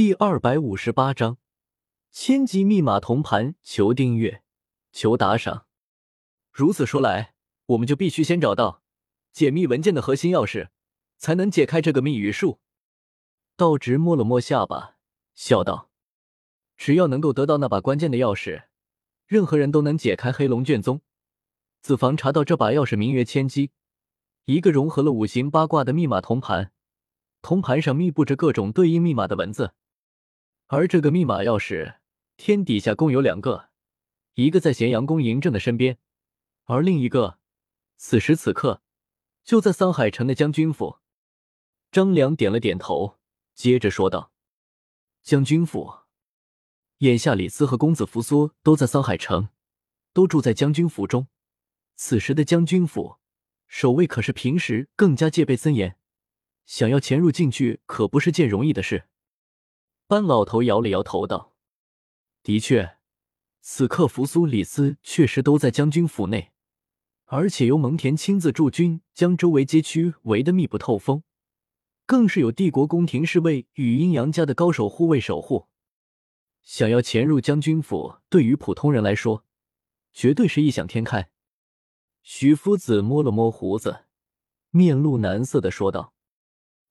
第二百五十八章，千级密码铜盘，求订阅，求打赏。如此说来，我们就必须先找到解密文件的核心钥匙，才能解开这个密语术。道直摸了摸下巴，笑道：“只要能够得到那把关键的钥匙，任何人都能解开黑龙卷宗。子房查到这把钥匙名曰千机，一个融合了五行八卦的密码铜盘，铜盘上密布着各种对应密码的文字。”而这个密码钥匙，天底下共有两个，一个在咸阳宫嬴政的身边，而另一个，此时此刻就在桑海城的将军府。张良点了点头，接着说道：“将军府，眼下李斯和公子扶苏都在桑海城，都住在将军府中。此时的将军府守卫可是平时更加戒备森严，想要潜入进去，可不是件容易的事。”班老头摇了摇头道：“的确，此刻扶苏、李斯确实都在将军府内，而且由蒙恬亲自驻军，将周围街区围得密不透风，更是有帝国宫廷侍卫与阴阳家的高手护卫守护。想要潜入将军府，对于普通人来说，绝对是异想天开。”徐夫子摸了摸胡子，面露难色的说道：“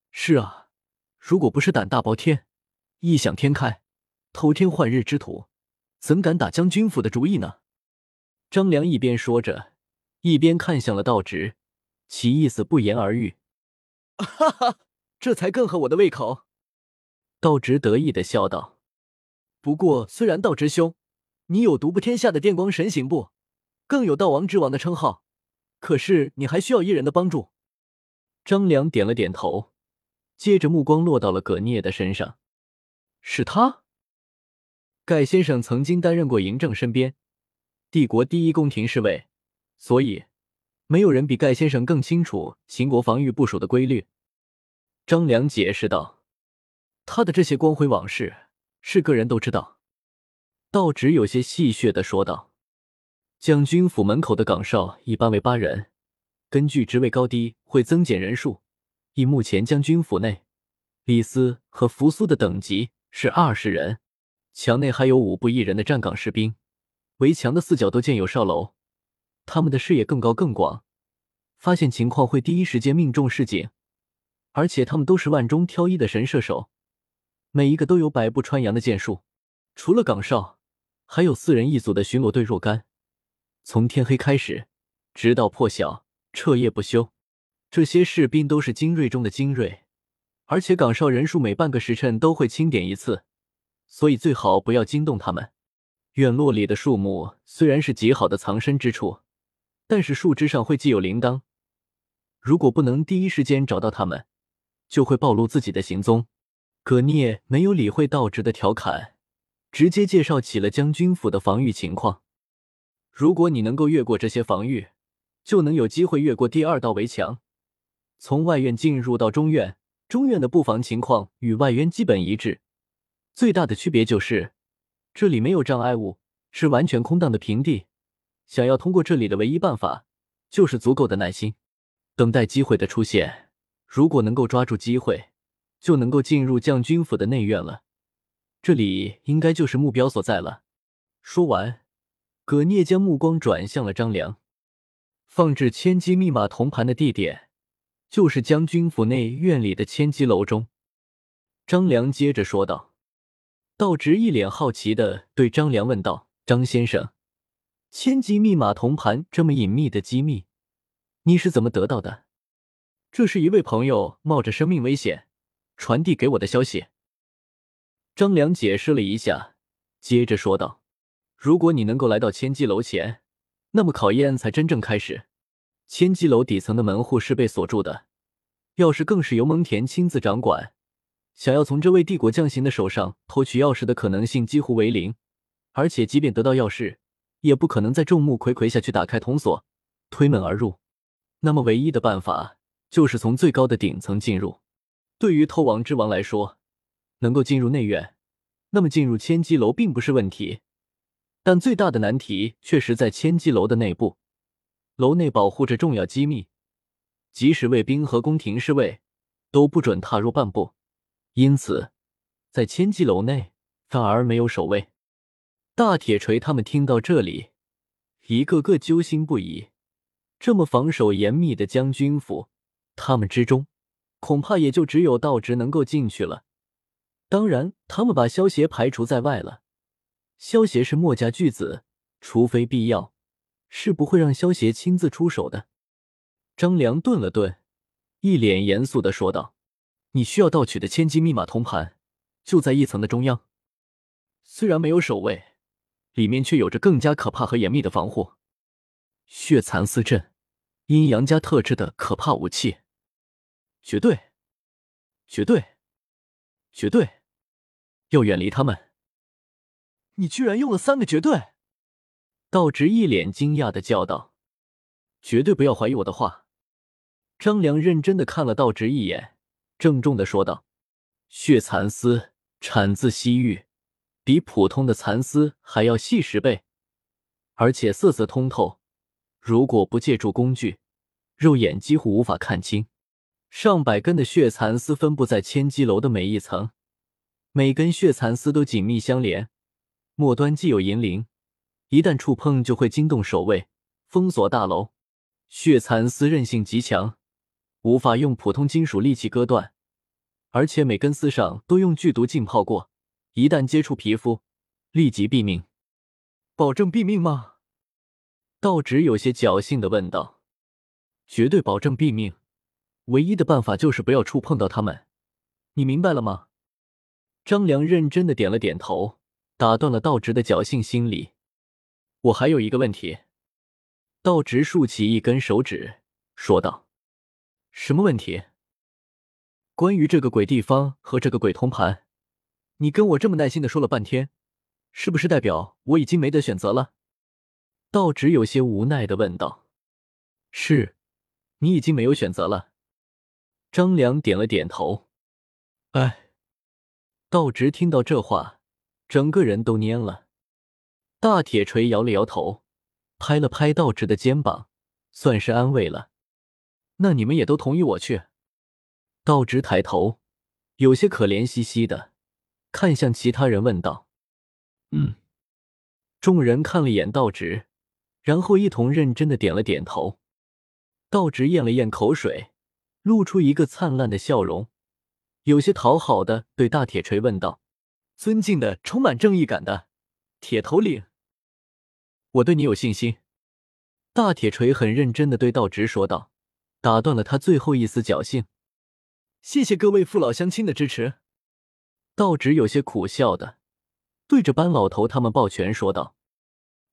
是啊，如果不是胆大包天。”异想天开，偷天换日之徒，怎敢打将军府的主意呢？张良一边说着，一边看向了道直，其意思不言而喻。哈哈，这才更合我的胃口。道直得意的笑道：“不过，虽然道直兄，你有独步天下的电光神行步，更有道王之王的称号，可是你还需要一人的帮助。”张良点了点头，接着目光落到了葛聂的身上。是他，盖先生曾经担任过嬴政身边帝国第一宫廷侍卫，所以没有人比盖先生更清楚秦国防御部署的规律。张良解释道：“他的这些光辉往事，是个人都知道。”道直有些戏谑的说道：“将军府门口的岗哨一般为八人，根据职位高低会增减人数。以目前将军府内李斯和扶苏的等级。”是二十人，墙内还有五步一人的站岗士兵，围墙的四角都建有哨楼，他们的视野更高更广，发现情况会第一时间命中示警，而且他们都是万中挑一的神射手，每一个都有百步穿杨的剑术。除了岗哨，还有四人一组的巡逻队若干，从天黑开始，直到破晓，彻夜不休。这些士兵都是精锐中的精锐。而且岗哨人数每半个时辰都会清点一次，所以最好不要惊动他们。院落里的树木虽然是极好的藏身之处，但是树枝上会系有铃铛，如果不能第一时间找到他们，就会暴露自己的行踪。葛聂没有理会道直的调侃，直接介绍起了将军府的防御情况。如果你能够越过这些防御，就能有机会越过第二道围墙，从外院进入到中院。中院的布防情况与外院基本一致，最大的区别就是这里没有障碍物，是完全空荡的平地。想要通过这里的唯一办法就是足够的耐心，等待机会的出现。如果能够抓住机会，就能够进入将军府的内院了。这里应该就是目标所在了。说完，葛聂将目光转向了张良，放置千机密码铜盘的地点。就是将军府内院里的千机楼中，张良接着说道。道直一脸好奇的对张良问道：“张先生，千机密码铜盘这么隐秘的机密，你是怎么得到的？”这是一位朋友冒着生命危险传递给我的消息。张良解释了一下，接着说道：“如果你能够来到千机楼前，那么考验才真正开始。”千机楼底层的门户是被锁住的，钥匙更是由蒙恬亲自掌管。想要从这位帝国将星的手上偷取钥匙的可能性几乎为零，而且即便得到钥匙，也不可能在众目睽睽下去打开铜锁，推门而入。那么，唯一的办法就是从最高的顶层进入。对于偷王之王来说，能够进入内院，那么进入千机楼并不是问题。但最大的难题却是在千机楼的内部。楼内保护着重要机密，即使卫兵和宫廷侍卫都不准踏入半步。因此，在千机楼内反而没有守卫。大铁锤他们听到这里，一个个揪心不已。这么防守严密的将军府，他们之中恐怕也就只有道直能够进去了。当然，他们把萧协排除在外了。萧协是墨家巨子，除非必要，是不会让萧协亲自出手的。张良顿了顿，一脸严肃的说道：“你需要盗取的千机密码铜盘，就在一层的中央。虽然没有守卫。”里面却有着更加可怕和严密的防护，血蚕丝阵，阴阳家特制的可怕武器，绝对，绝对，绝对要远离他们。你居然用了三个绝对！道直一脸惊讶的叫道：“绝对不要怀疑我的话。”张良认真的看了道直一眼，郑重的说道：“血蚕丝产自西域。”比普通的蚕丝还要细十倍，而且色泽通透。如果不借助工具，肉眼几乎无法看清。上百根的血蚕丝分布在千机楼的每一层，每根血蚕丝都紧密相连，末端既有银铃，一旦触碰就会惊动守卫，封锁大楼。血蚕丝韧性极强，无法用普通金属利器割断，而且每根丝上都用剧毒浸泡过。一旦接触皮肤，立即毙命。保证毙命吗？道直有些侥幸的问道。绝对保证毙命，唯一的办法就是不要触碰到他们。你明白了吗？张良认真的点了点头，打断了道直的侥幸心理。我还有一个问题。道直竖起一根手指，说道：“什么问题？关于这个鬼地方和这个鬼通盘。”你跟我这么耐心的说了半天，是不是代表我已经没得选择了？道直有些无奈的问道。是，你已经没有选择了。张良点了点头。哎，道直听到这话，整个人都蔫了。大铁锤摇了摇头，拍了拍道直的肩膀，算是安慰了。那你们也都同意我去？道直抬头，有些可怜兮兮的。看向其他人问道：“嗯。”众人看了眼道直，然后一同认真的点了点头。道直咽了咽口水，露出一个灿烂的笑容，有些讨好的对大铁锤问道：“尊敬的、充满正义感的铁头领，我对你有信心。”大铁锤很认真的对道直说道，打断了他最后一丝侥幸：“谢谢各位父老乡亲的支持。”道直有些苦笑的对着班老头他们抱拳说道：“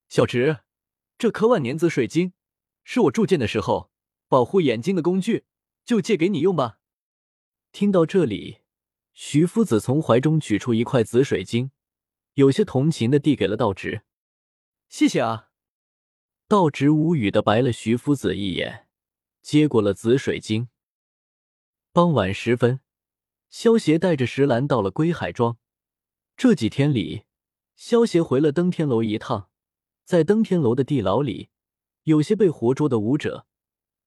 小直，这颗万年紫水晶是我铸剑的时候保护眼睛的工具，就借给你用吧。”听到这里，徐夫子从怀中取出一块紫水晶，有些同情的递给了道直：“谢谢啊。”道直无语的白了徐夫子一眼，接过了紫水晶。傍晚时分。萧协带着石兰到了归海庄。这几天里，萧协回了登天楼一趟，在登天楼的地牢里，有些被活捉的武者。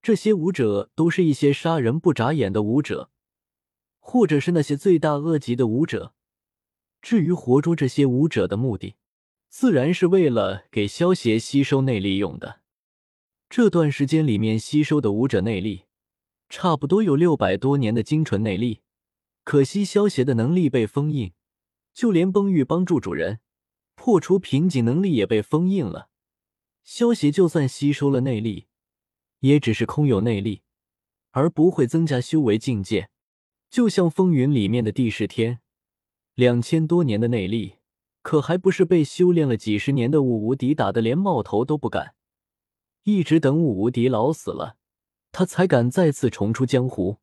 这些武者都是一些杀人不眨眼的武者，或者是那些罪大恶极的武者。至于活捉这些武者的目的，自然是为了给萧协吸收内力用的。这段时间里面吸收的武者内力，差不多有六百多年的精纯内力。可惜萧协的能力被封印，就连崩玉帮助主人破除瓶颈能力也被封印了。萧协就算吸收了内力，也只是空有内力，而不会增加修为境界。就像风云里面的帝释天，两千多年的内力，可还不是被修炼了几十年的武无敌打得连冒头都不敢。一直等武无敌老死了，他才敢再次重出江湖。